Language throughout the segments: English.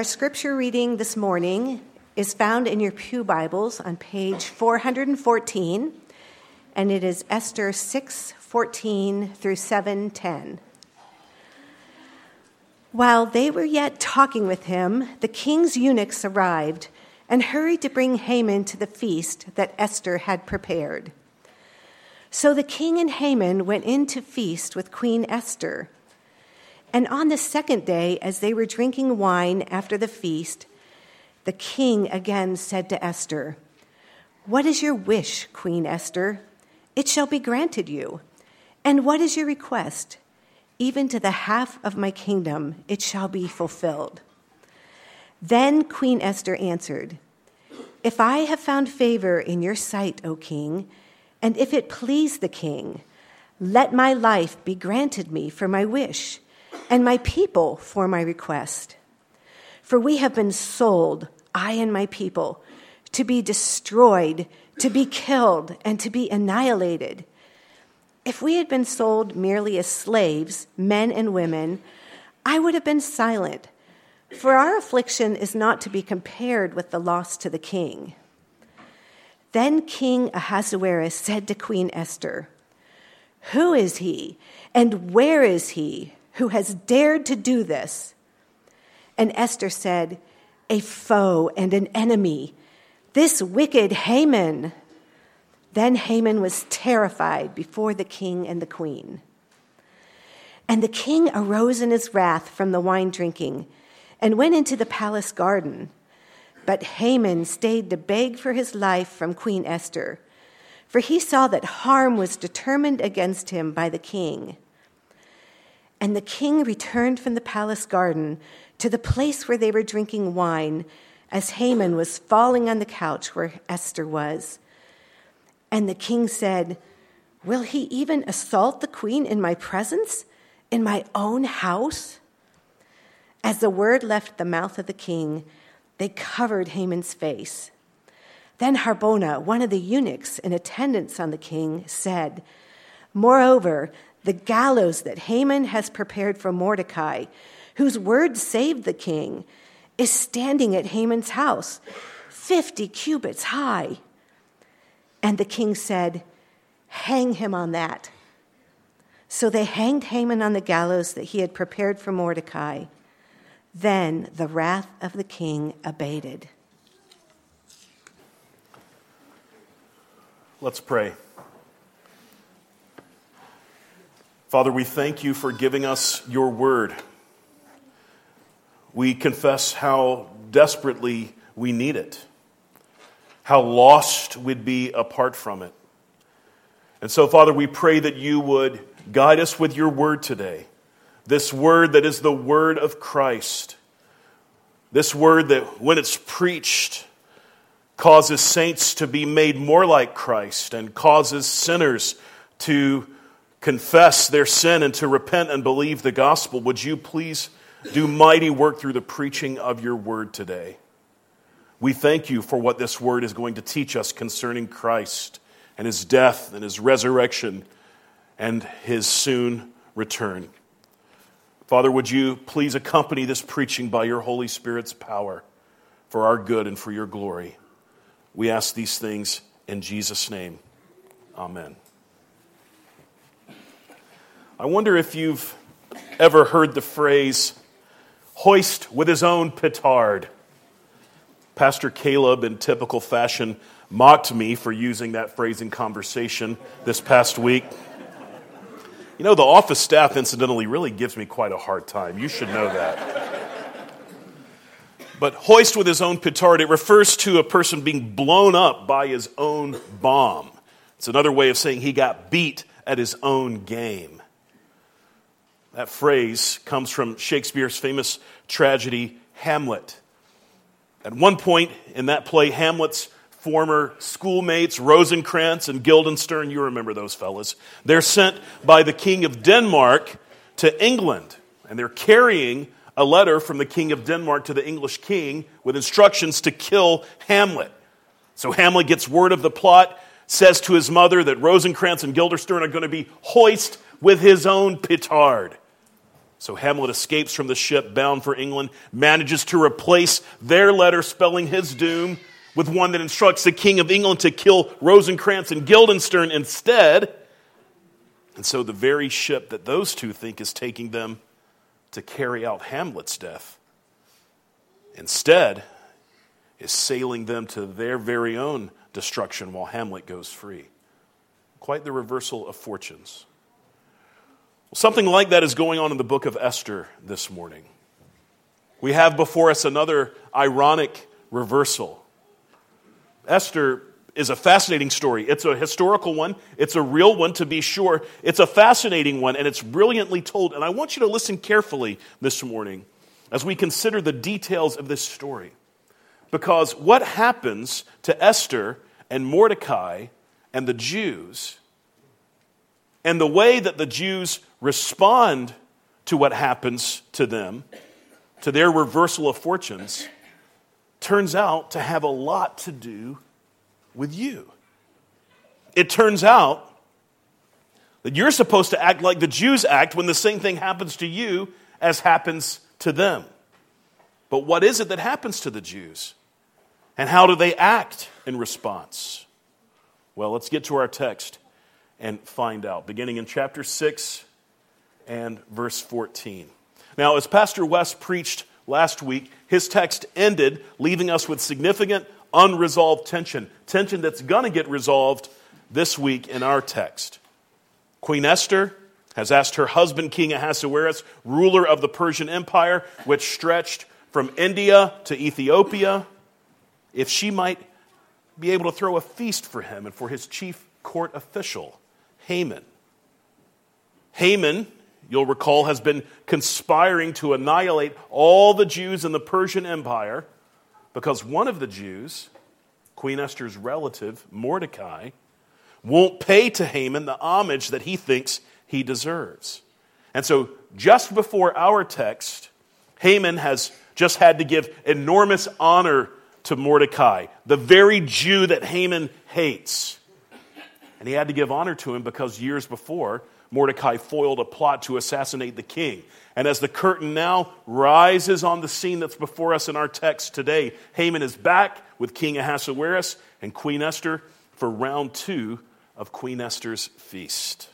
Our scripture reading this morning is found in your Pew Bibles on page 414, and it is Esther 6 14 through 710. While they were yet talking with him, the king's eunuchs arrived and hurried to bring Haman to the feast that Esther had prepared. So the king and Haman went in to feast with Queen Esther. And on the second day, as they were drinking wine after the feast, the king again said to Esther, What is your wish, Queen Esther? It shall be granted you. And what is your request? Even to the half of my kingdom it shall be fulfilled. Then Queen Esther answered, If I have found favor in your sight, O king, and if it please the king, let my life be granted me for my wish and my people for my request. For we have been sold, I and my people, to be destroyed, to be killed, and to be annihilated. If we had been sold merely as slaves, men and women, I would have been silent, for our affliction is not to be compared with the loss to the king. Then King Ahasuerus said to Queen Esther, Who is he, and where is he who has dared to do this? And Esther said, A foe and an enemy, this wicked Haman. Then Haman was terrified before the king and the queen. And the king arose in his wrath from the wine drinking and went into the palace garden. But Haman stayed to beg for his life from Queen Esther, for he saw that harm was determined against him by the king. And the king returned from the palace garden to the place where they were drinking wine, as Haman was falling on the couch where Esther was. And the king said, Will he even assault the queen in my presence, in my own house? As the word left the mouth of the king, they covered Haman's face. Then Harbona, one of the eunuchs in attendance on the king, said, Moreover, the gallows that Haman has prepared for Mordecai, whose word saved the king, is standing at Haman's house, 50 cubits high. And the king said, Hang him on that. So they hanged Haman on the gallows that he had prepared for Mordecai. Then the wrath of the king abated. Let's pray. Father, we thank you for giving us your word. We confess how desperately we need it, how lost we'd be apart from it. And so, Father, we pray that you would guide us with your word today. This word that is the word of Christ. This word that, when it's preached, causes saints to be made more like Christ and causes sinners to confess their sin and to repent and believe the gospel, would you please do mighty work through the preaching of your word today? We thank you for what this word is going to teach us concerning Christ and his death and his resurrection and his soon return. Father, would you please accompany this preaching by your Holy Spirit's power for our good and for your glory? We ask these things in Jesus' name. Amen. I wonder if you've ever heard the phrase, hoist with his own petard. Pastor Caleb, in typical fashion, mocked me for using that phrase in conversation this past week. You know, the office staff, incidentally, really gives me quite a hard time. You should know that. But hoist with his own petard, it refers to a person being blown up by his own bomb. It's another way of saying he got beat at his own game. That phrase comes from Shakespeare's famous tragedy, Hamlet. At one point in that play, Hamlet's former schoolmates, Rosencrantz and Guildenstern, you remember those fellas, they're sent by the King of Denmark to England, and they're carrying a letter from the King of Denmark to the English king with instructions to kill Hamlet. So Hamlet gets word of the plot, says to his mother that Rosencrantz and Guildenstern are going to be hoist with his own petard. So Hamlet escapes from the ship bound for England, manages to replace their letter spelling his doom with one that instructs the King of England to kill Rosencrantz and Guildenstern instead. And so the very ship that those two think is taking them to carry out Hamlet's death instead is sailing them to their very own destruction while Hamlet goes free. Quite the reversal of fortunes. Something like that is going on in the book of Esther this morning. We have before us another ironic reversal. Esther is a fascinating story. It's a historical one, it's a real one to be sure. It's a fascinating one, and it's brilliantly told. And I want you to listen carefully this morning as we consider the details of this story. Because what happens to Esther and Mordecai and the Jews, and the way that the Jews respond to what happens to them, to their reversal of fortunes, turns out to have a lot to do with you. It turns out that you're supposed to act like the Jews act when the same thing happens to you as happens to them. But what is it that happens to the Jews? And how do they act in response? Well, let's get to our text and find out, beginning in chapter 6 and verse 14. Now, as Pastor West preached last week, his text ended, leaving us with significant unresolved tension, tension that's going to get resolved this week in our text. Queen Esther has asked her husband, King Ahasuerus, ruler of the Persian Empire, which stretched from India to Ethiopia, if she might be able to throw a feast for him and for his chief court official, Haman. Haman, you'll recall, has been conspiring to annihilate all the Jews in the Persian Empire because one of the Jews, Queen Esther's relative, Mordecai, won't pay to Haman the homage that he thinks he deserves. And so, just before our text, Haman has just had to give enormous honor to Mordecai, the very Jew that Haman hates. And he had to give honor to him because years before, Mordecai foiled a plot to assassinate the king. And as the curtain now rises on the scene that's before us in our text today, Haman is back with King Ahasuerus and Queen Esther for round two of Queen Esther's feast.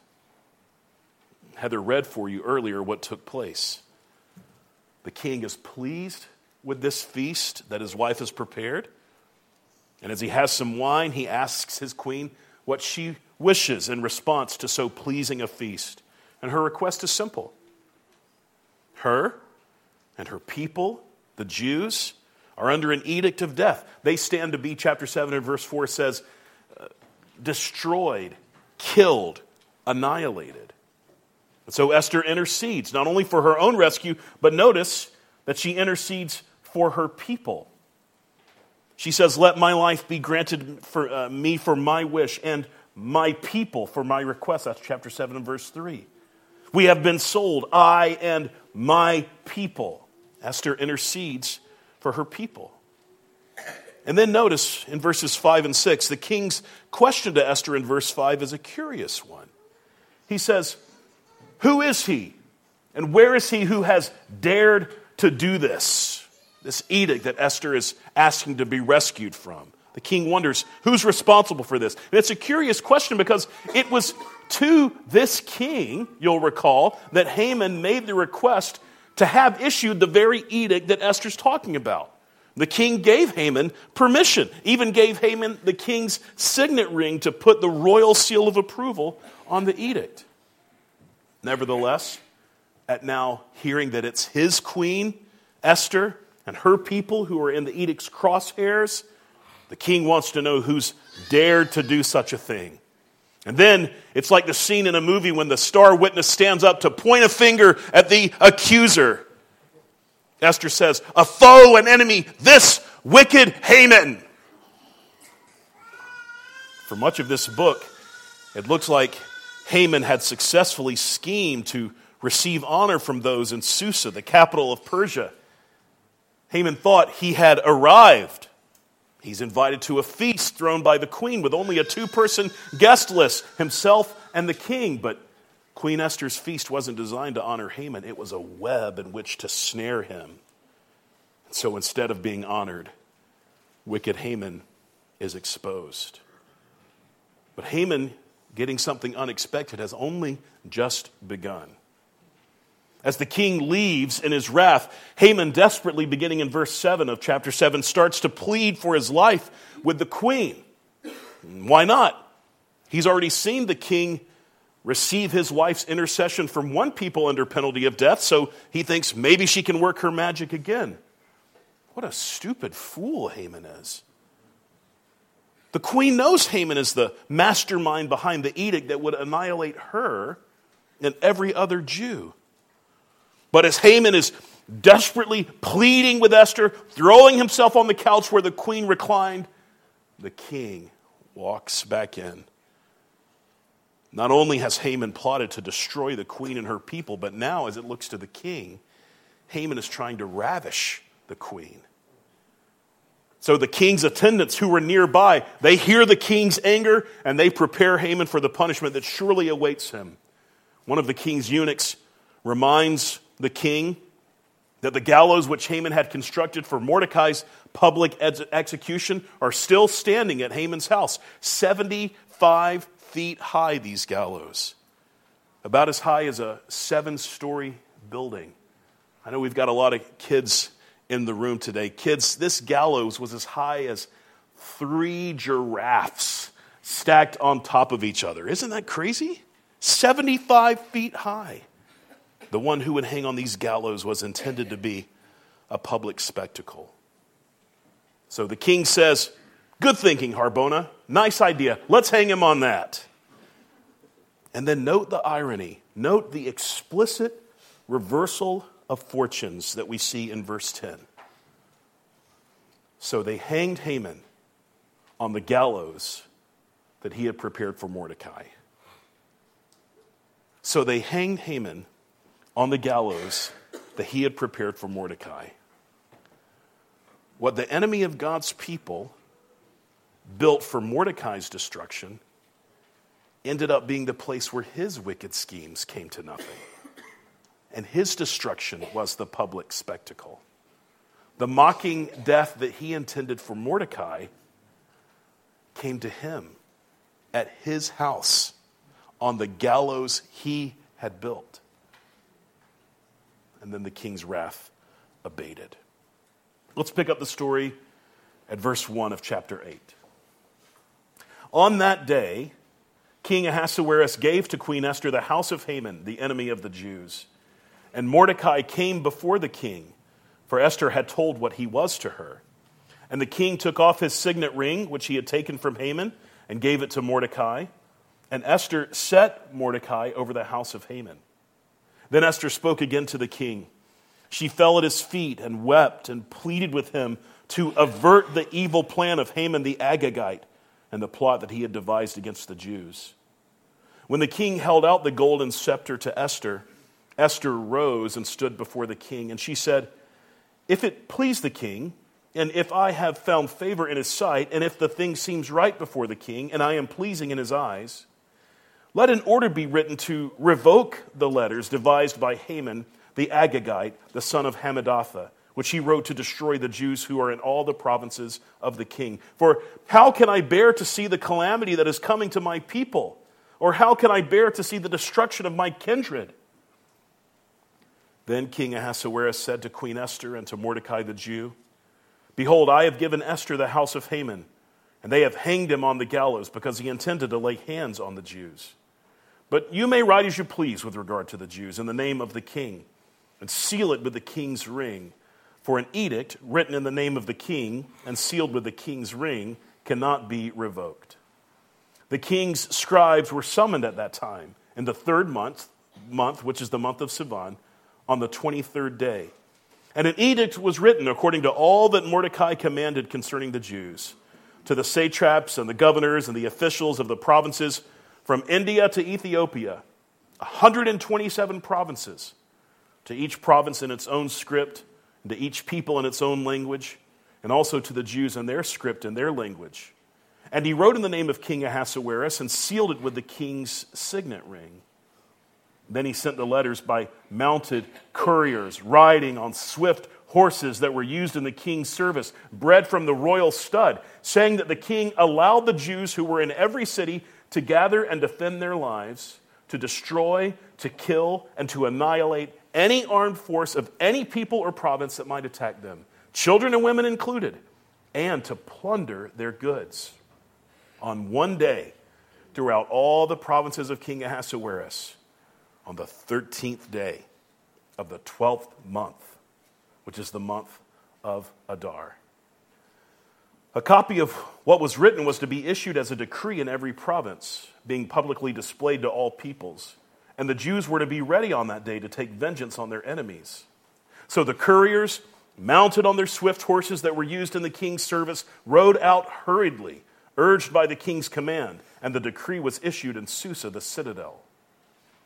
Heather read for you earlier what took place. The king is pleased with this feast that his wife has prepared. And as he has some wine, he asks his queen what she wishes in response to so pleasing a feast. And her request is simple her and her people, the Jews, are under an edict of death. They stand to be, chapter 7 and verse 4 says, uh, destroyed, killed, annihilated. And so Esther intercedes, not only for her own rescue, but notice that she intercedes for her people. She says, Let my life be granted for uh, me for my wish, and my people for my request. That's chapter 7 and verse 3. We have been sold, I and my people. Esther intercedes for her people. And then notice in verses 5 and 6, the king's question to Esther in verse 5 is a curious one. He says, Who is he? And where is he who has dared to do this? This edict that Esther is asking to be rescued from. The king wonders who's responsible for this. And it's a curious question because it was to this king, you'll recall, that Haman made the request to have issued the very edict that Esther's talking about. The king gave Haman permission, even gave Haman the king's signet ring to put the royal seal of approval on the edict. Nevertheless, at now hearing that it's his queen, Esther, and her people who are in the edict's crosshairs, the king wants to know who's dared to do such a thing. And then it's like the scene in a movie when the star witness stands up to point a finger at the accuser. Esther says, A foe, an enemy, this wicked Haman. For much of this book, it looks like Haman had successfully schemed to receive honor from those in Susa, the capital of Persia. Haman thought he had arrived. He's invited to a feast thrown by the queen with only a two person guest list, himself and the king. But Queen Esther's feast wasn't designed to honor Haman, it was a web in which to snare him. So instead of being honored, wicked Haman is exposed. But Haman getting something unexpected has only just begun. As the king leaves in his wrath, Haman, desperately beginning in verse 7 of chapter 7, starts to plead for his life with the queen. Why not? He's already seen the king receive his wife's intercession from one people under penalty of death, so he thinks maybe she can work her magic again. What a stupid fool Haman is. The queen knows Haman is the mastermind behind the edict that would annihilate her and every other Jew. But as Haman is desperately pleading with Esther, throwing himself on the couch where the queen reclined, the king walks back in not only has Haman plotted to destroy the queen and her people, but now, as it looks to the king, Haman is trying to ravish the queen. So the king's attendants who were nearby, they hear the king's anger and they prepare Haman for the punishment that surely awaits him. One of the king's eunuchs reminds the king that the gallows which Haman had constructed for Mordecai's public execution are still standing at Haman's house. 75 feet high, these gallows, about as high as a seven story building. I know we've got a lot of kids in the room today. Kids, this gallows was as high as three giraffes stacked on top of each other. Isn't that crazy? 75 feet high. The one who would hang on these gallows was intended to be a public spectacle. So the king says, Good thinking, Harbona. Nice idea. Let's hang him on that. And then note the irony. Note the explicit reversal of fortunes that we see in verse 10. So they hanged Haman on the gallows that he had prepared for Mordecai. So they hanged Haman on the gallows that he had prepared for Mordecai. What the enemy of God's people built for Mordecai's destruction ended up being the place where his wicked schemes came to nothing. And his destruction was the public spectacle. The mocking death that he intended for Mordecai came to him at his house on the gallows he had built. And then the king's wrath abated. Let's pick up the story at verse 1 of chapter 8. On that day, King Ahasuerus gave to Queen Esther the house of Haman, the enemy of the Jews. And Mordecai came before the king, for Esther had told what he was to her. And the king took off his signet ring, which he had taken from Haman, and gave it to Mordecai. And Esther set Mordecai over the house of Haman. Then Esther spoke again to the king. She fell at his feet and wept and pleaded with him to avert the evil plan of Haman the Agagite and the plot that he had devised against the Jews. When the king held out the golden scepter to Esther, Esther rose and stood before the king, and she said, If it please the king, and if I have found favor in his sight, and if the thing seems right before the king, and I am pleasing in his eyes, let an order be written to revoke the letters devised by Haman the Agagite, the son of Hammedatha, which he wrote to destroy the Jews who are in all the provinces of the king. For how can I bear to see the calamity that is coming to my people? Or how can I bear to see the destruction of my kindred? Then King Ahasuerus said to Queen Esther and to Mordecai the Jew, Behold, I have given Esther the house of Haman, and they have hanged him on the gallows because he intended to lay hands on the Jews. But you may write as you please with regard to the Jews in the name of the king, and seal it with the king's ring. For an edict written in the name of the king and sealed with the king's ring cannot be revoked. The king's scribes were summoned at that time in the third month, month which is the month of Sivan, on the 23rd day. And an edict was written according to all that Mordecai commanded concerning the Jews, to the satraps and the governors and the officials of the provinces from India to Ethiopia, 127 provinces, to each province in its own script, and to each people in its own language, and also to the Jews in their script and their language. And he wrote in the name of King Ahasuerus and sealed it with the king's signet ring. Then he sent the letters by mounted couriers, riding on swift horses that were used in the king's service, bred from the royal stud, saying that the king allowed the Jews who were in every city to gather and defend their lives, to destroy, to kill, and to annihilate any armed force of any people or province that might attack them, children and women included, and to plunder their goods. On one day, throughout all the provinces of King Ahasuerus, on the 13th day of the 12th month, which is the month of Adar. A copy of what was written was to be issued as a decree in every province, being publicly displayed to all peoples. And the Jews were to be ready on that day to take vengeance on their enemies. So the couriers, mounted on their swift horses that were used in the king's service, rode out hurriedly, urged by the king's command, and the decree was issued in Susa, the citadel.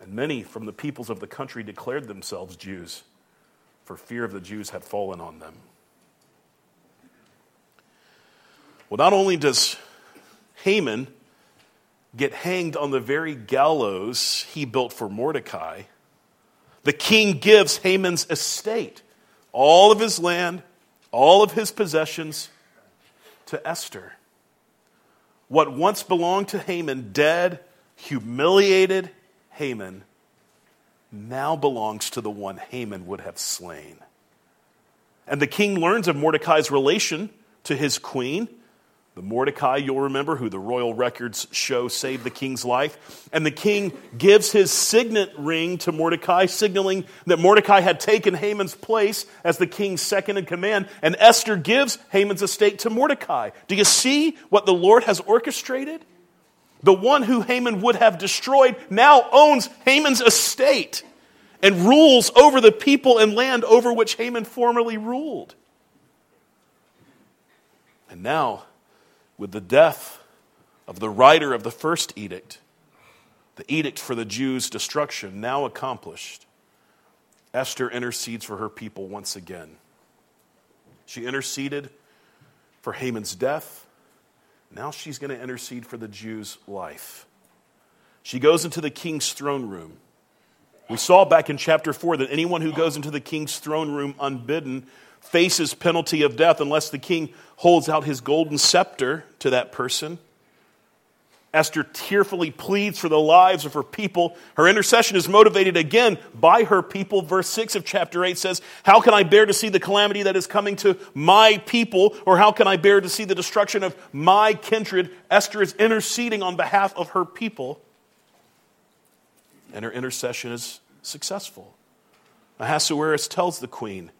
And many from the peoples of the country declared themselves Jews, for fear of the Jews had fallen on them. Well, not only does Haman get hanged on the very gallows he built for Mordecai, the king gives Haman's estate, all of his land, all of his possessions, to Esther. What once belonged to Haman, dead, humiliated, Haman now belongs to the one Haman would have slain. And the king learns of Mordecai's relation to his queen. The Mordecai, you'll remember, who the royal records show saved the king's life. And the king gives his signet ring to Mordecai, signaling that Mordecai had taken Haman's place as the king's second in command. And Esther gives Haman's estate to Mordecai. Do you see what the Lord has orchestrated? The one who Haman would have destroyed now owns Haman's estate and rules over the people and land over which Haman formerly ruled. And now, with the death of the writer of the first edict, the edict for the Jews' destruction now accomplished, Esther intercedes for her people once again. She interceded for Haman's death now she's going to intercede for the Jews' life. She goes into the king's throne room. We saw back in chapter 4 that anyone who goes into the king's throne room unbidden faces penalty of death unless the king holds out his golden scepter to that person. Esther tearfully pleads for the lives of her people. Her intercession is motivated again by her people. Verse 6 of chapter 8 says, How can I bear to see the calamity that is coming to my people? Or how can I bear to see the destruction of my kindred? Esther is interceding on behalf of her people. And her intercession is successful. Ahasuerus tells the queen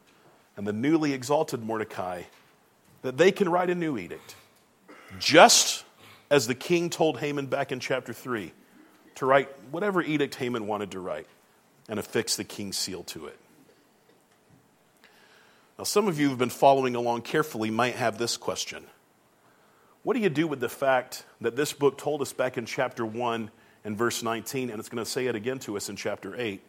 and the newly exalted Mordecai that they can write a new edict. Just as the king told Haman back in chapter 3 to write whatever edict Haman wanted to write and affix the king's seal to it. Now, some of you who have been following along carefully might have this question What do you do with the fact that this book told us back in chapter 1 and verse 19, and it's going to say it again to us in chapter 8,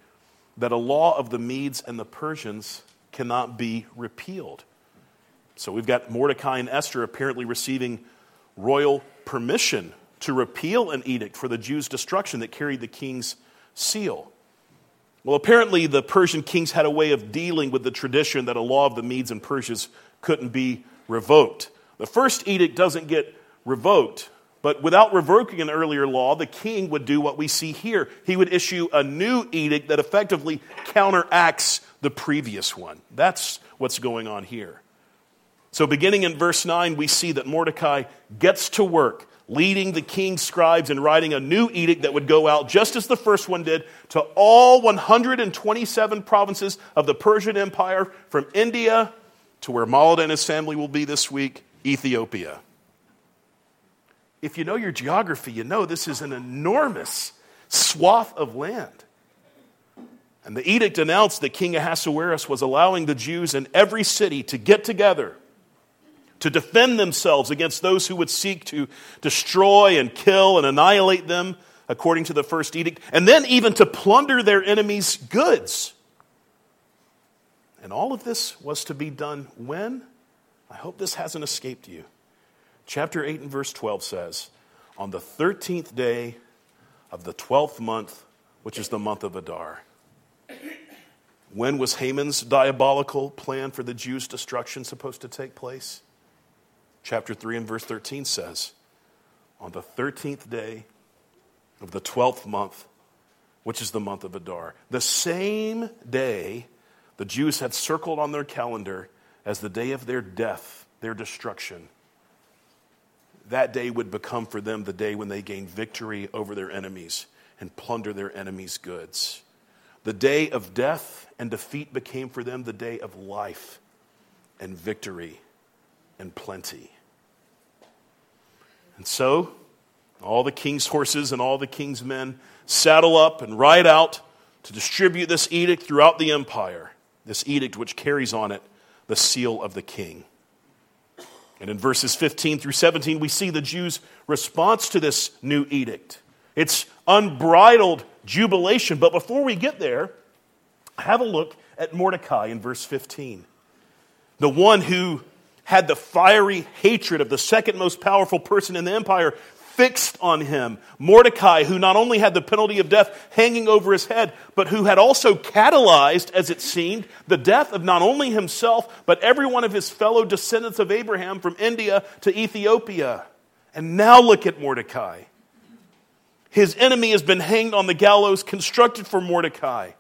that a law of the Medes and the Persians cannot be repealed? So we've got Mordecai and Esther apparently receiving royal permission to repeal an edict for the Jews' destruction that carried the king's seal. Well, apparently, the Persian kings had a way of dealing with the tradition that a law of the Medes and Persians couldn't be revoked. The first edict doesn't get revoked, but without revoking an earlier law, the king would do what we see here. He would issue a new edict that effectively counteracts the previous one. That's what's going on here. So, beginning in verse 9, we see that Mordecai gets to work leading the king's scribes and writing a new edict that would go out, just as the first one did, to all 127 provinces of the Persian Empire, from India to where Malda and his family will be this week, Ethiopia. If you know your geography, you know this is an enormous swath of land. And the edict announced that King Ahasuerus was allowing the Jews in every city to get together to defend themselves against those who would seek to destroy and kill and annihilate them, according to the first edict, and then even to plunder their enemies' goods. And all of this was to be done when? I hope this hasn't escaped you. Chapter 8 and verse 12 says, On the 13th day of the 12th month, which is the month of Adar. When was Haman's diabolical plan for the Jews' destruction supposed to take place? Chapter 3 and verse 13 says, On the 13th day of the 12th month, which is the month of Adar, the same day the Jews had circled on their calendar as the day of their death, their destruction. That day would become for them the day when they gained victory over their enemies and plunder their enemies' goods. The day of death and defeat became for them the day of life and victory and plenty. And so, all the king's horses and all the king's men saddle up and ride out to distribute this edict throughout the empire this edict which carries on it the seal of the king. And in verses 15 through 17, we see the Jews' response to this new edict. It's unbridled jubilation. But before we get there, have a look at Mordecai in verse 15. The one who had the fiery hatred of the second most powerful person in the empire fixed on him. Mordecai, who not only had the penalty of death hanging over his head, but who had also catalyzed, as it seemed, the death of not only himself, but every one of his fellow descendants of Abraham from India to Ethiopia. And now look at Mordecai. His enemy has been hanged on the gallows constructed for Mordecai.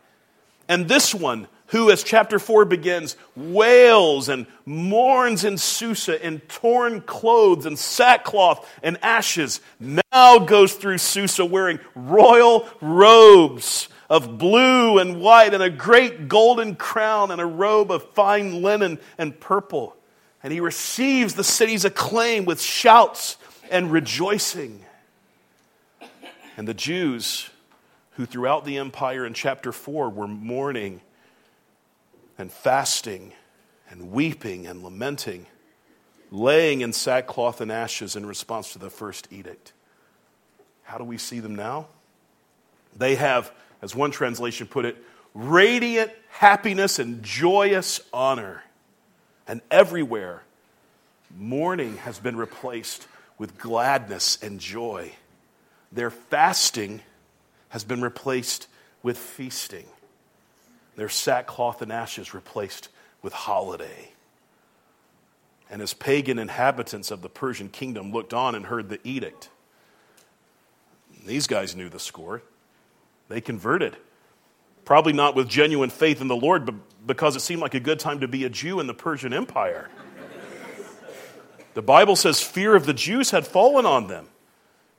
And this one, who, as chapter 4 begins, wails and mourns in Susa in torn clothes and sackcloth and ashes, now goes through Susa wearing royal robes of blue and white and a great golden crown and a robe of fine linen and purple. And he receives the city's acclaim with shouts and rejoicing. And the Jews, who throughout the empire in chapter 4 were mourning, and fasting and weeping and lamenting, laying in sackcloth and ashes in response to the first edict. How do we see them now? They have, as one translation put it, radiant happiness and joyous honor. And everywhere, mourning has been replaced with gladness and joy. Their fasting has been replaced with feasting their sackcloth and ashes replaced with holiday. And as pagan inhabitants of the Persian kingdom looked on and heard the edict, these guys knew the score. They converted. Probably not with genuine faith in the Lord, but because it seemed like a good time to be a Jew in the Persian Empire. the Bible says fear of the Jews had fallen on them.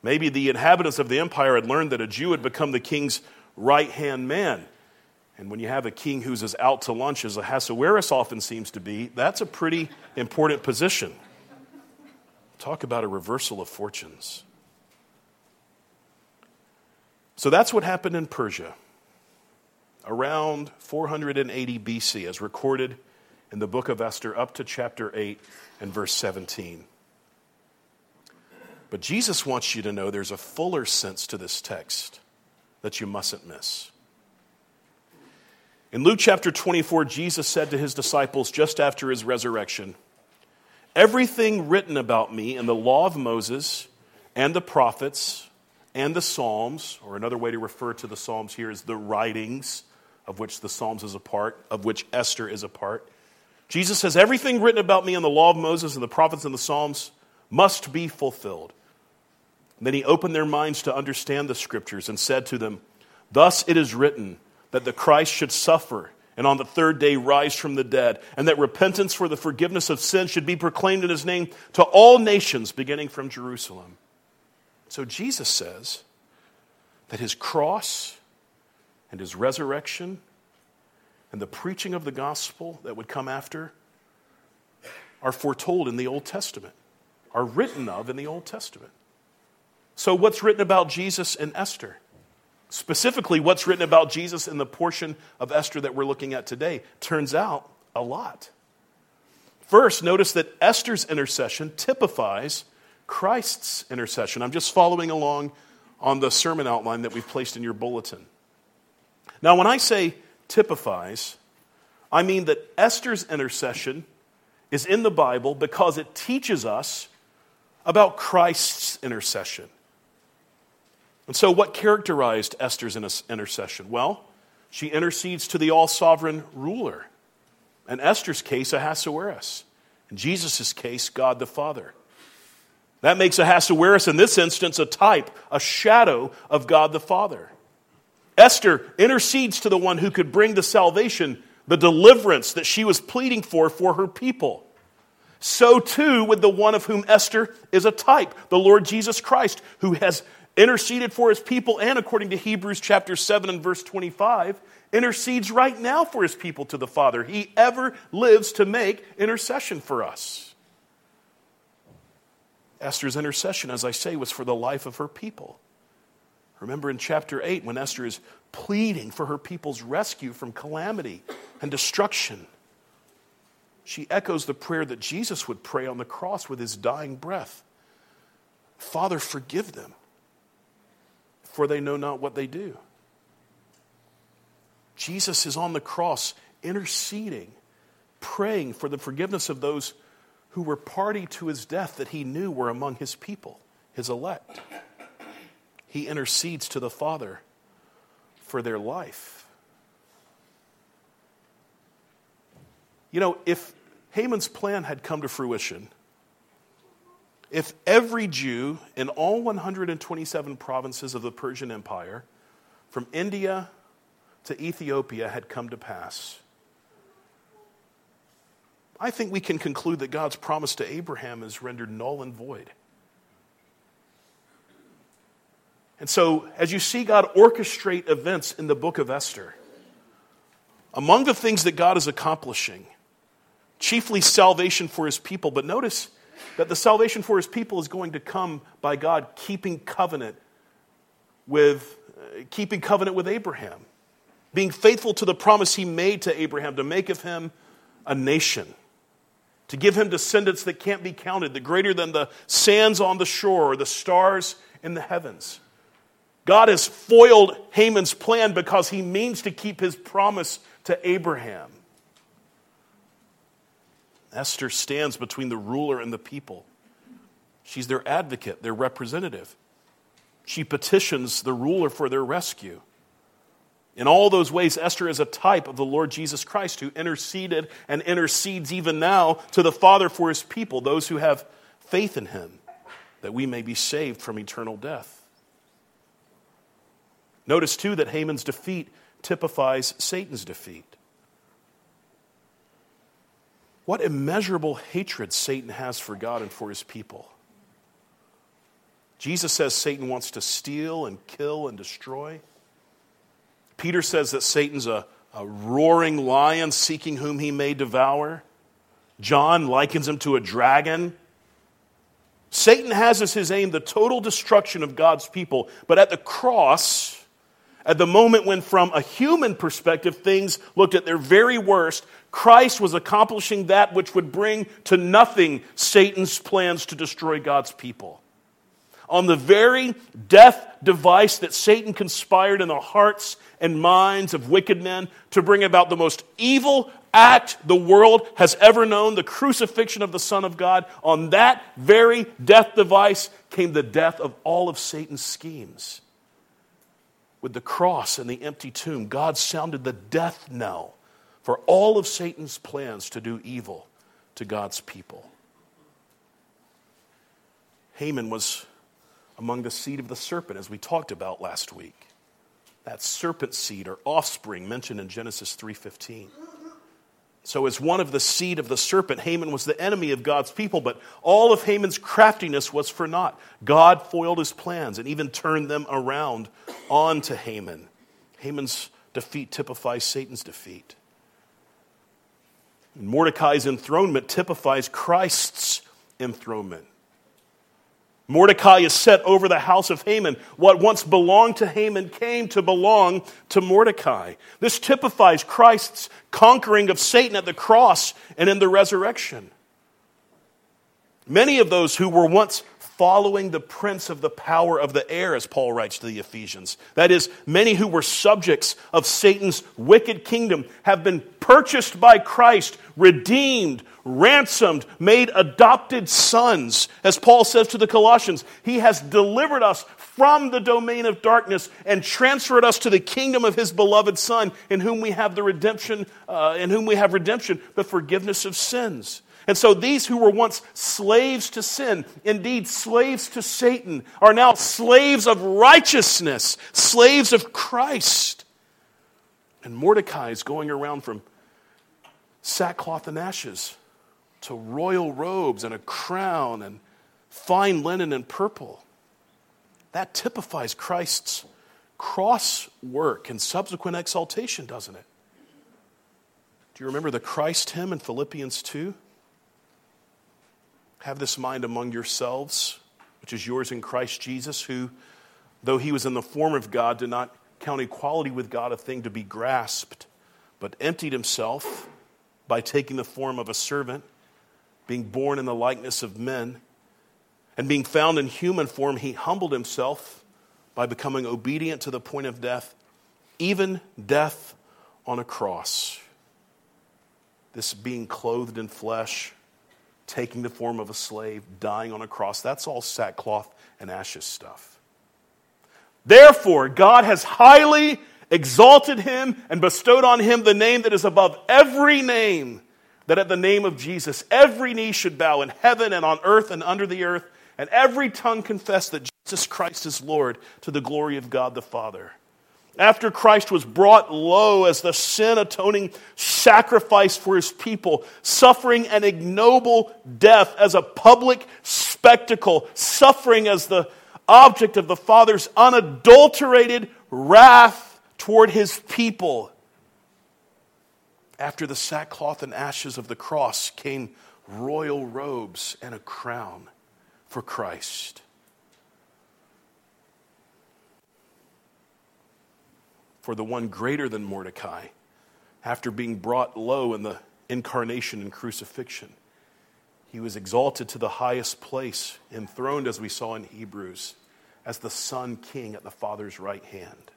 Maybe the inhabitants of the empire had learned that a Jew had become the king's right hand man. And when you have a king who's as out to lunch as Ahasuerus often seems to be, that's a pretty important position. Talk about a reversal of fortunes. So that's what happened in Persia around 480 BC, as recorded in the book of Esther, up to chapter 8 and verse 17. But Jesus wants you to know there's a fuller sense to this text that you mustn't miss. In Luke chapter 24, Jesus said to his disciples just after his resurrection, Everything written about me in the law of Moses and the prophets and the Psalms, or another way to refer to the Psalms here is the writings, of which the Psalms is a part, of which Esther is a part. Jesus says, Everything written about me in the law of Moses and the prophets and the Psalms must be fulfilled. And then he opened their minds to understand the scriptures and said to them, Thus it is written that the Christ should suffer and on the third day rise from the dead, and that repentance for the forgiveness of sin should be proclaimed in his name to all nations, beginning from Jerusalem. So Jesus says that his cross and his resurrection and the preaching of the gospel that would come after are foretold in the Old Testament, are written of in the Old Testament. So, what's written about Jesus in Esther? Specifically, what's written about Jesus in the portion of Esther that we're looking at today turns out a lot. First, notice that Esther's intercession typifies Christ's intercession. I'm just following along on the sermon outline that we've placed in your bulletin. Now, when I say typifies, I mean that Esther's intercession is in the Bible because it teaches us about Christ's intercession. And so, what characterized Esther's intercession? Well, she intercedes to the all sovereign ruler. In Esther's case, Ahasuerus. In Jesus' case, God the Father. That makes Ahasuerus, in this instance, a type, a shadow of God the Father. Esther intercedes to the one who could bring the salvation, the deliverance that she was pleading for for her people. So too with the one of whom Esther is a type, the Lord Jesus Christ, who has interceded for his people and, according to Hebrews chapter 7 and verse 25, intercedes right now for his people to the Father. He ever lives to make intercession for us. Esther's intercession, as I say, was for the life of her people. Remember in chapter 8 when Esther is pleading for her people's rescue from calamity and destruction. She echoes the prayer that Jesus would pray on the cross with his dying breath Father, forgive them, for they know not what they do. Jesus is on the cross interceding, praying for the forgiveness of those who were party to his death that he knew were among his people, his elect. He intercedes to the Father for their life. You know, if Haman's plan had come to fruition, if every Jew in all 127 provinces of the Persian Empire, from India to Ethiopia, had come to pass, I think we can conclude that God's promise to Abraham is rendered null and void. And so, as you see God orchestrate events in the book of Esther, among the things that God is accomplishing, chiefly salvation for his people, but notice that the salvation for his people is going to come by God keeping covenant with uh, keeping covenant with Abraham, being faithful to the promise he made to Abraham to make of him a nation, to give him descendants that can't be counted, the greater than the sands on the shore or the stars in the heavens. God has foiled Haman's plan because he means to keep his promise to Abraham. Esther stands between the ruler and the people. She's their advocate, their representative. She petitions the ruler for their rescue. In all those ways, Esther is a type of the Lord Jesus Christ who interceded and intercedes even now to the Father for his people, those who have faith in him, that we may be saved from eternal death. Notice, too, that Haman's defeat typifies Satan's defeat. What immeasurable hatred Satan has for God and for his people. Jesus says Satan wants to steal and kill and destroy. Peter says that Satan's a, a roaring lion seeking whom he may devour. John likens him to a dragon. Satan has as his aim the total destruction of God's people, but at the cross, at the moment when, from a human perspective, things looked at their very worst, Christ was accomplishing that which would bring to nothing Satan's plans to destroy God's people. On the very death device that Satan conspired in the hearts and minds of wicked men to bring about the most evil act the world has ever known, the crucifixion of the Son of God, on that very death device came the death of all of Satan's schemes with the cross and the empty tomb, God sounded the death knell for all of Satan's plans to do evil to God's people. Haman was among the seed of the serpent, as we talked about last week. That serpent seed or offspring mentioned in Genesis 3:15. So, as one of the seed of the serpent, Haman was the enemy of God's people, but all of Haman's craftiness was for naught. God foiled his plans and even turned them around onto Haman. Haman's defeat typifies Satan's defeat. And Mordecai's enthronement typifies Christ's enthronement. Mordecai is set over the house of Haman. What once belonged to Haman came to belong to Mordecai. This typifies Christ's conquering of Satan at the cross and in the resurrection. Many of those who were once following the prince of the power of the air, as Paul writes to the Ephesians. That is, many who were subjects of Satan's wicked kingdom have been purchased by Christ, redeemed, ransomed, made adopted sons. As Paul says to the Colossians, he has delivered us from the domain of darkness and transferred us to the kingdom of his beloved Son, in whom we have the redemption, uh, in whom we have redemption, the forgiveness of sins. And so these who were once slaves to sin, indeed slaves to Satan, are now slaves of righteousness, slaves of Christ. And Mordecai is going around from sackcloth and ashes to royal robes and a crown and fine linen and purple. That typifies Christ's cross work and subsequent exaltation, doesn't it? Do you remember the Christ hymn in Philippians 2? Have this mind among yourselves, which is yours in Christ Jesus, who, though he was in the form of God, did not count equality with God a thing to be grasped, but emptied himself by taking the form of a servant, being born in the likeness of men. And being found in human form, he humbled himself by becoming obedient to the point of death, even death on a cross. This being clothed in flesh taking the form of a slave, dying on a cross. That's all sackcloth and ashes stuff. Therefore, God has highly exalted him and bestowed on him the name that is above every name, that at the name of Jesus every knee should bow in heaven and on earth and under the earth, and every tongue confess that Jesus Christ is Lord to the glory of God the Father after Christ was brought low as the sin atoning sacrifice for his people, suffering an ignoble death as a public spectacle, suffering as the object of the Father's unadulterated wrath toward his people. After the sackcloth and ashes of the cross came royal robes and a crown for Christ. for the one greater than Mordecai after being brought low in the incarnation and crucifixion. He was exalted to the highest place, enthroned, as we saw in Hebrews, as the Son King at the Father's right hand.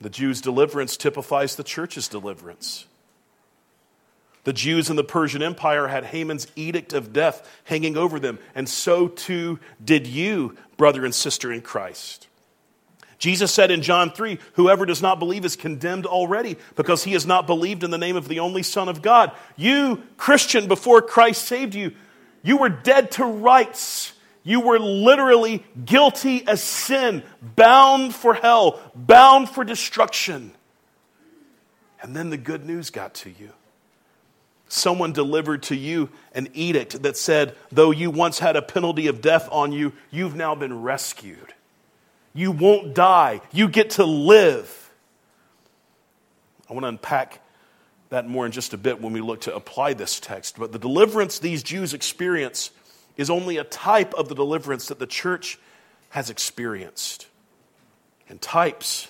The Jews' deliverance typifies the church's deliverance. The Jews in the Persian Empire had Haman's edict of death hanging over them, and so too did you, brother and sister in Christ. Jesus said in John 3 Whoever does not believe is condemned already because he has not believed in the name of the only Son of God. You, Christian, before Christ saved you, you were dead to rights. You were literally guilty as sin, bound for hell, bound for destruction. And then the good news got to you. Someone delivered to you an edict that said, though you once had a penalty of death on you, you've now been rescued. You won't die. You get to live. I want to unpack that more in just a bit when we look to apply this text. But the deliverance these Jews experience is only a type of the deliverance that the church has experienced. And types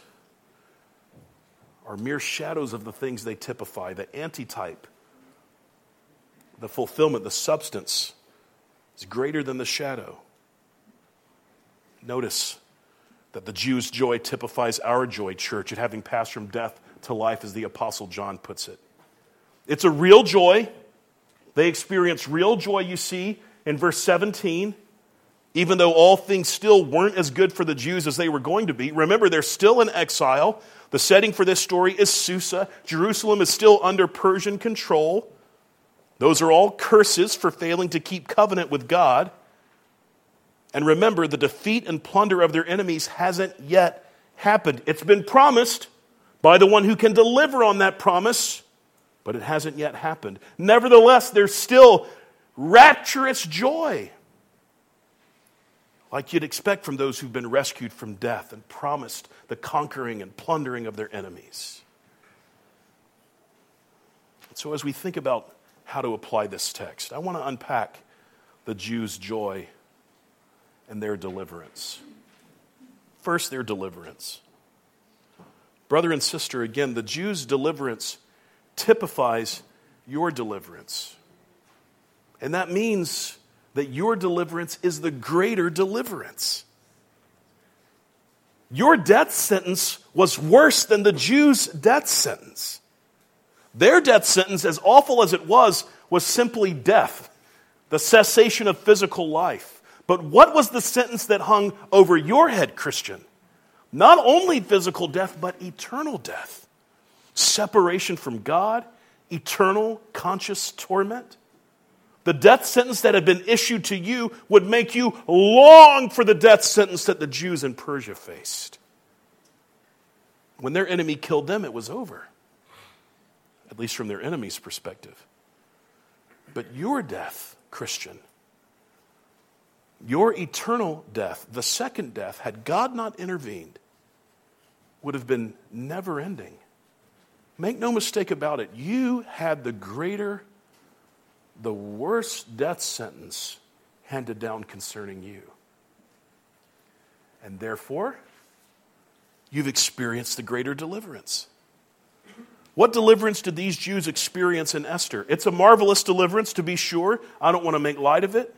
are mere shadows of the things they typify. The antitype, the fulfillment, the substance is greater than the shadow. Notice that the Jews' joy typifies our joy, church, at having passed from death to life, as the Apostle John puts it. It's a real joy. They experience real joy, you see, in verse 17. Even though all things still weren't as good for the Jews as they were going to be. Remember, they're still in exile. The setting for this story is Susa. Jerusalem is still under Persian control. Those are all curses for failing to keep covenant with God. And remember, the defeat and plunder of their enemies hasn't yet happened. It's been promised by the one who can deliver on that promise, but it hasn't yet happened. Nevertheless, there's still rapturous joy, like you'd expect from those who've been rescued from death and promised the conquering and plundering of their enemies. So, as we think about how to apply this text, I want to unpack the Jews' joy and their deliverance. First, their deliverance. Brother and sister, again, the Jews' deliverance typifies your deliverance. And that means that your deliverance is the greater deliverance. Your death sentence was worse than the Jews' death sentence. Their death sentence, as awful as it was, was simply death, the cessation of physical life. But what was the sentence that hung over your head, Christian? Not only physical death, but eternal death. Separation from God, eternal conscious torment. The death sentence that had been issued to you would make you long for the death sentence that the Jews in Persia faced. When their enemy killed them, it was over, at least from their enemy's perspective. But your death, Christian, your eternal death, the second death, had God not intervened, would have been never ending. Make no mistake about it, you had the greater, the worst death sentence handed down concerning you. And therefore, you've experienced the greater deliverance. What deliverance did these Jews experience in Esther? It's a marvelous deliverance, to be sure. I don't want to make light of it.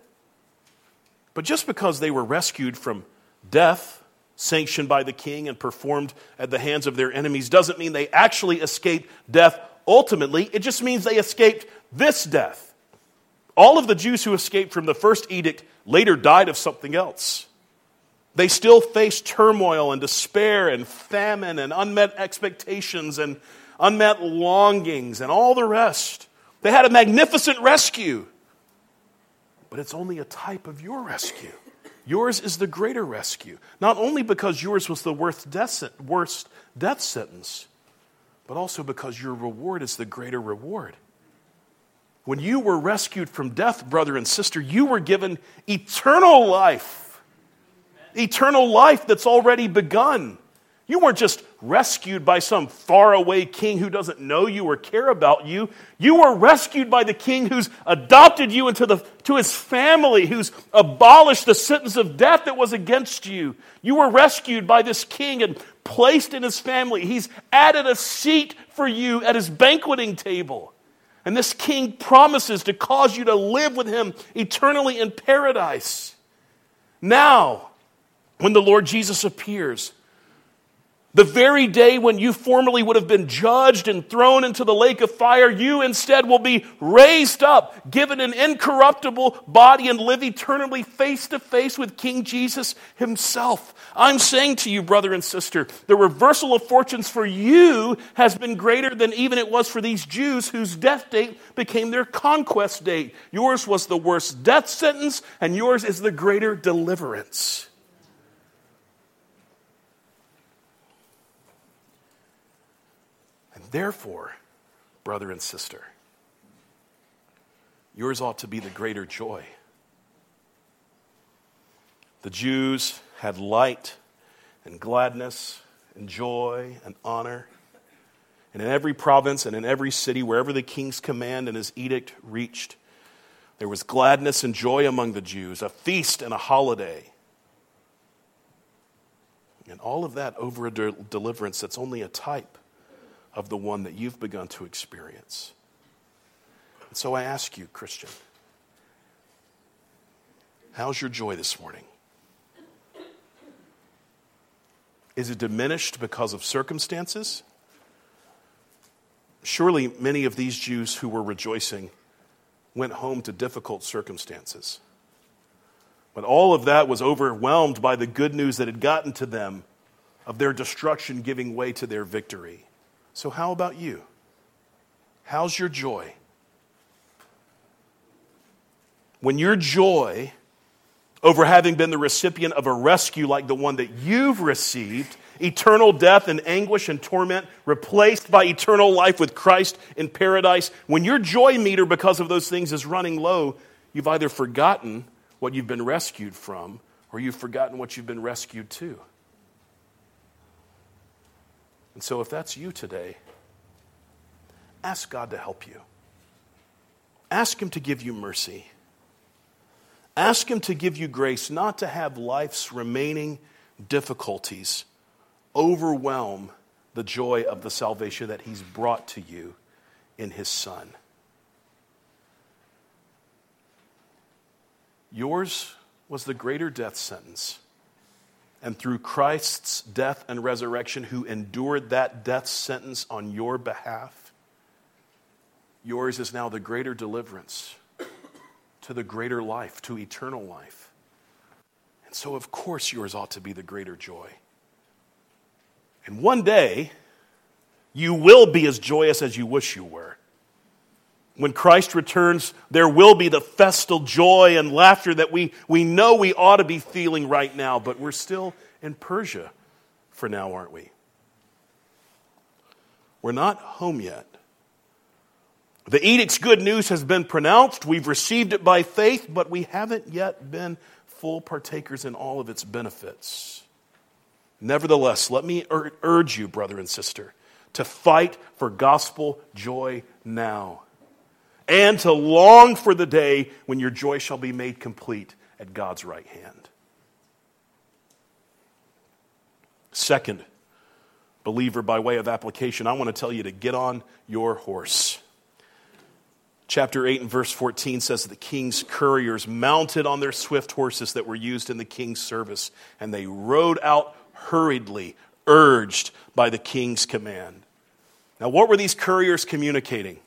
But just because they were rescued from death, sanctioned by the king and performed at the hands of their enemies, doesn't mean they actually escaped death ultimately. It just means they escaped this death. All of the Jews who escaped from the first edict later died of something else. They still faced turmoil and despair and famine and unmet expectations and unmet longings and all the rest. They had a magnificent rescue but it's only a type of your rescue. Yours is the greater rescue, not only because yours was the worst death, sentence, but also because your reward is the greater reward. When you were rescued from death, brother and sister, you were given eternal life. Eternal life that's already begun. You weren't just rescued by some faraway king who doesn't know you or care about you. You were rescued by the king who's adopted you into the, to his family, who's abolished the sentence of death that was against you. You were rescued by this king and placed in his family. He's added a seat for you at his banqueting table. And this king promises to cause you to live with him eternally in paradise. Now, when the Lord Jesus appears, the very day when you formerly would have been judged and thrown into the lake of fire, you instead will be raised up, given an incorruptible body, and live eternally face to face with King Jesus himself. I'm saying to you, brother and sister, the reversal of fortunes for you has been greater than even it was for these Jews whose death date became their conquest date. Yours was the worst death sentence, and yours is the greater deliverance. Therefore, brother and sister, yours ought to be the greater joy. The Jews had light and gladness and joy and honor. And in every province and in every city, wherever the king's command and his edict reached, there was gladness and joy among the Jews, a feast and a holiday. And all of that over a de- deliverance that's only a type of the one that you've begun to experience. And so I ask you, Christian, how's your joy this morning? Is it diminished because of circumstances? Surely many of these Jews who were rejoicing went home to difficult circumstances. But all of that was overwhelmed by the good news that had gotten to them of their destruction giving way to their victory. So, how about you? How's your joy? When your joy over having been the recipient of a rescue like the one that you've received, eternal death and anguish and torment replaced by eternal life with Christ in paradise, when your joy meter because of those things is running low, you've either forgotten what you've been rescued from or you've forgotten what you've been rescued to. And so, if that's you today, ask God to help you. Ask Him to give you mercy. Ask Him to give you grace not to have life's remaining difficulties overwhelm the joy of the salvation that He's brought to you in His Son. Yours was the greater death sentence. And through Christ's death and resurrection, who endured that death sentence on your behalf, yours is now the greater deliverance to the greater life, to eternal life. And so, of course, yours ought to be the greater joy. And one day, you will be as joyous as you wish you were. When Christ returns, there will be the festal joy and laughter that we, we know we ought to be feeling right now, but we're still in Persia for now, aren't we? We're not home yet. The edict's good news has been pronounced. We've received it by faith, but we haven't yet been full partakers in all of its benefits. Nevertheless, let me ur- urge you, brother and sister, to fight for gospel joy now and to long for the day when your joy shall be made complete at God's right hand. Second, believer, by way of application, I want to tell you to get on your horse. Chapter 8 and verse 14 says that the king's couriers mounted on their swift horses that were used in the king's service, and they rode out hurriedly, urged by the king's command. Now, what were these couriers communicating?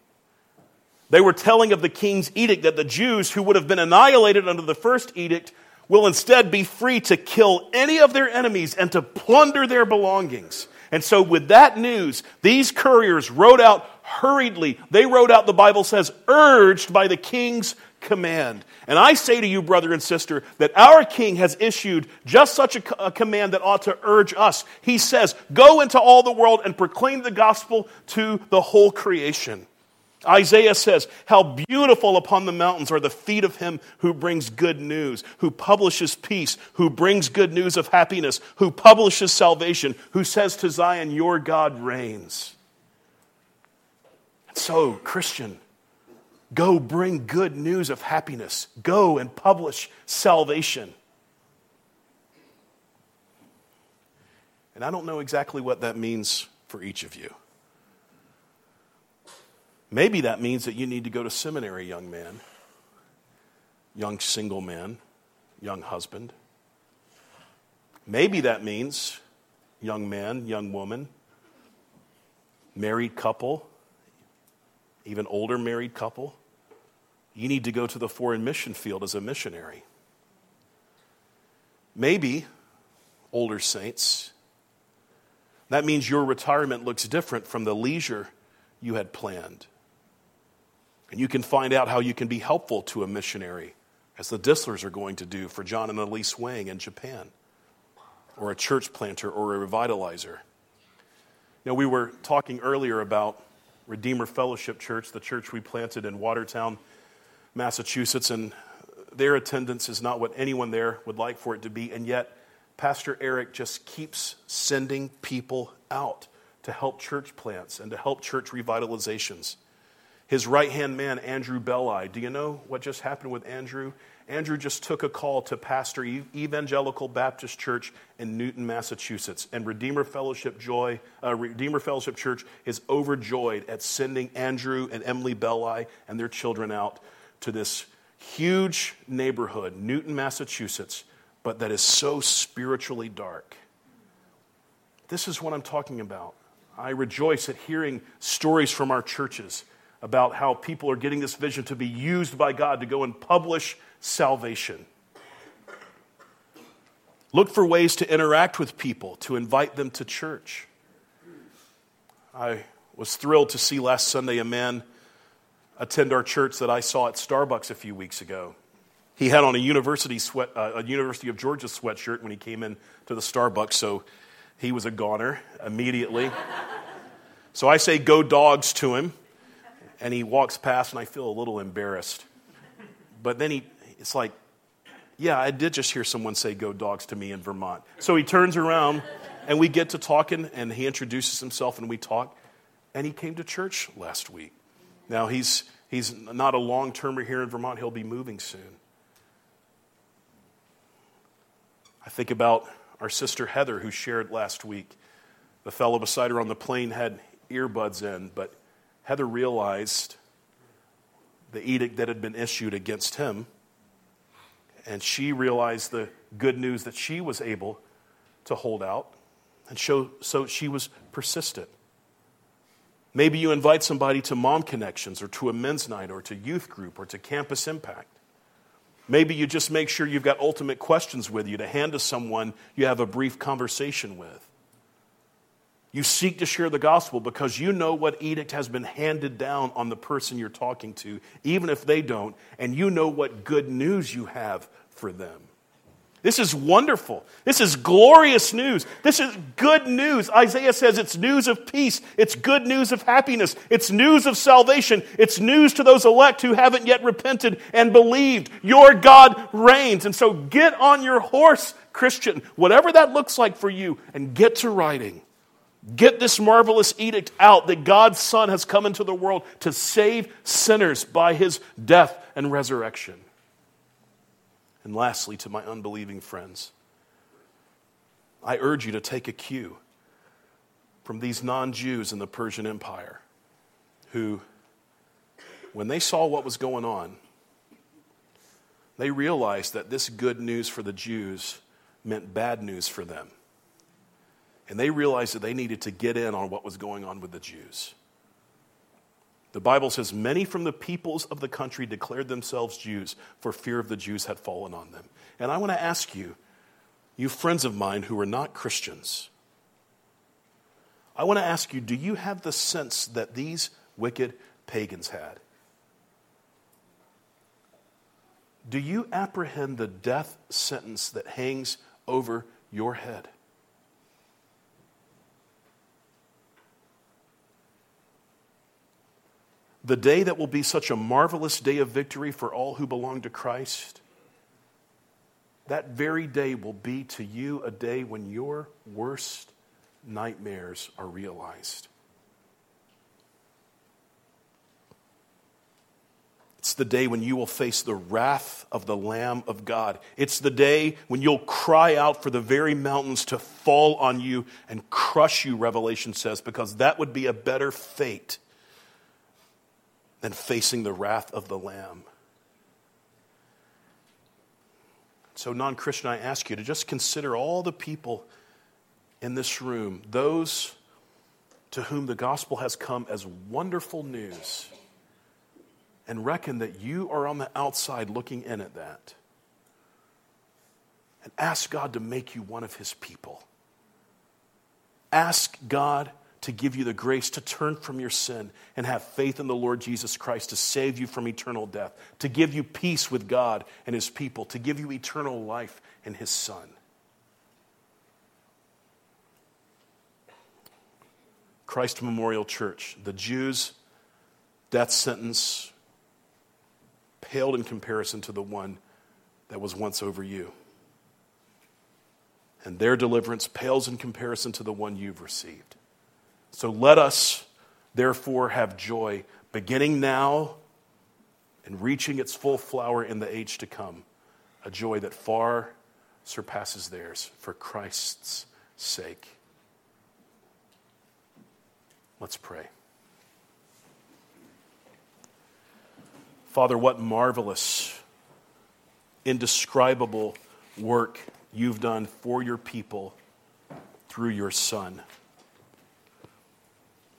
They were telling of the king's edict that the Jews who would have been annihilated under the first edict will instead be free to kill any of their enemies and to plunder their belongings. And so, with that news, these couriers rode out hurriedly. They rode out, the Bible says, urged by the king's command. And I say to you, brother and sister, that our king has issued just such a, a, command that ought to urge us. He says, Go into all the world and proclaim the gospel to the whole creation. Isaiah says, How beautiful upon the mountains are the feet of him who brings good news, who publishes peace, who brings good news of happiness, who publishes salvation, who says to Zion, Your God reigns. So, Christian, go bring good news of happiness, go and publish salvation. And I don't know exactly what that means for each of you. Maybe that means that you need to go to seminary, young man, young single man, young husband. Maybe that means young man, young woman, married couple, even older married couple. You need to go to the foreign mission field as a missionary. Maybe older saints. That means your retirement looks different from the leisure you had planned. And you can find out how you can be helpful to a missionary, as the Disslers are going to do for John and Elise Wang in Japan, or a church planter or a revitalizer. Know, we were talking earlier about Redeemer Fellowship Church, the church we planted in Watertown, Massachusetts, and their attendance is not what anyone there would like for it to be, and yet Pastor Eric just keeps sending people out to help church plants and to help church revitalizations. His right hand man, Andrew Belli. Do you know what just happened with Andrew? Andrew just took a call to pastor Evangelical Baptist Church in Newton, Massachusetts, and Redeemer Fellowship Joy, uh, Redeemer Fellowship Church is overjoyed at sending Andrew and Emily Belli and their children out to this huge neighborhood, Newton, Massachusetts, but that is so spiritually dark. This is what I'm talking about. I rejoice at hearing stories from our churches about how people are getting this vision to be used by God to go and publish salvation. Look for ways to interact with people, to invite them to church. I was thrilled to see last Sunday a man attend our church that I saw at Starbucks a few weeks ago. He had on a University, sweat, uh, a University of Georgia sweatshirt when he came in to the Starbucks, so he was a goner immediately. so I say, go dogs to him and he walks past, and I feel a little embarrassed. But then he, it's like, yeah, I did just hear someone say go dogs to me in Vermont. So he turns around, and we get to talking, and he introduces himself, and we talk. And he came to church last week. Now, he's, he's not a long termer here in Vermont, he'll be moving soon. I think about our sister Heather, who shared last week. The fellow beside her on the plane had earbuds in, but Heather realized the edict that had been issued against him, and she realized the good news that she was able to hold out, and show, so she was persistent. Maybe you invite somebody to mom connections or to a men's night or to youth group or to campus impact. Maybe you just make sure you've got ultimate questions with you to hand to someone you have a brief conversation with. You seek to share the gospel because you know what edict has been handed down on the person you're talking to, even if they don't, and you know what good news you have for them. This is wonderful. This is glorious news. This is good news. Isaiah says it's news of peace. It's good news of happiness. It's news of salvation. It's news to those elect who haven't yet repented and believed. Your God reigns. And so get on your horse, Christian, whatever that looks like for you, and get to writing. Get this marvelous edict out that God's Son has come into the world to save sinners by his death and resurrection. And lastly, to my unbelieving friends, I urge you to take a cue from these non Jews in the Persian Empire who, when they saw what was going on, they realized that this good news for the Jews meant bad news for them. And they realized that they needed to get in on what was going on with the Jews. The Bible says many from the peoples of the country declared themselves Jews, for fear of the Jews had fallen on them. And I want to ask you, you friends of mine who are not Christians, I want to ask you, do you have the sense that these wicked pagans had? Do you apprehend the death sentence that hangs over your head? The day that will be such a marvelous day of victory for all who belong to Christ, that very day will be to you a day when your worst nightmares are realized. It's the day when you will face the wrath of the Lamb of God. It's the day when you'll cry out for the very mountains to fall on you and crush you, Revelation says, because that would be a better fate than facing the wrath of the Lamb. So, non Christian, I ask you to just consider all the people in this room, those to whom the gospel has come as wonderful news, and reckon that you are on the outside looking in at that. And ask God to make you one of his people. Ask God to give you the grace to turn from your sin and have faith in the Lord Jesus Christ to save you from eternal death, to give you peace with God and his people, to give you eternal life in his Son. Christ Memorial Church, the Jews' death sentence paled in comparison to the one that was once over you. And their deliverance pales in comparison to the one you've received. So let us, therefore, have joy beginning now and reaching its full flower in the age to come, a joy that far surpasses theirs for Christ's sake. Let's pray. Father, what marvelous, indescribable work you've done for your people through your Son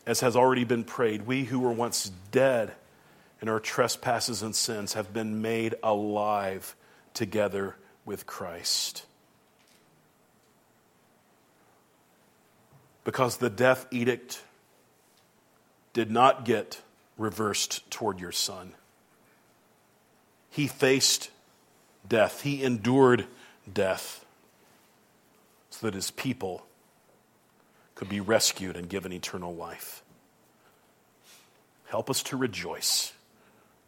as has already been prayed, we who were once dead in our trespasses and sins have been made alive together with Christ. Because the death edict did not get reversed toward your son. He faced death, he endured death so that his people could be rescued and given eternal life. Help us to rejoice.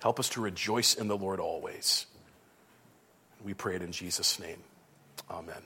Help us to rejoice in the Lord always. We pray it in Jesus' name. Amen.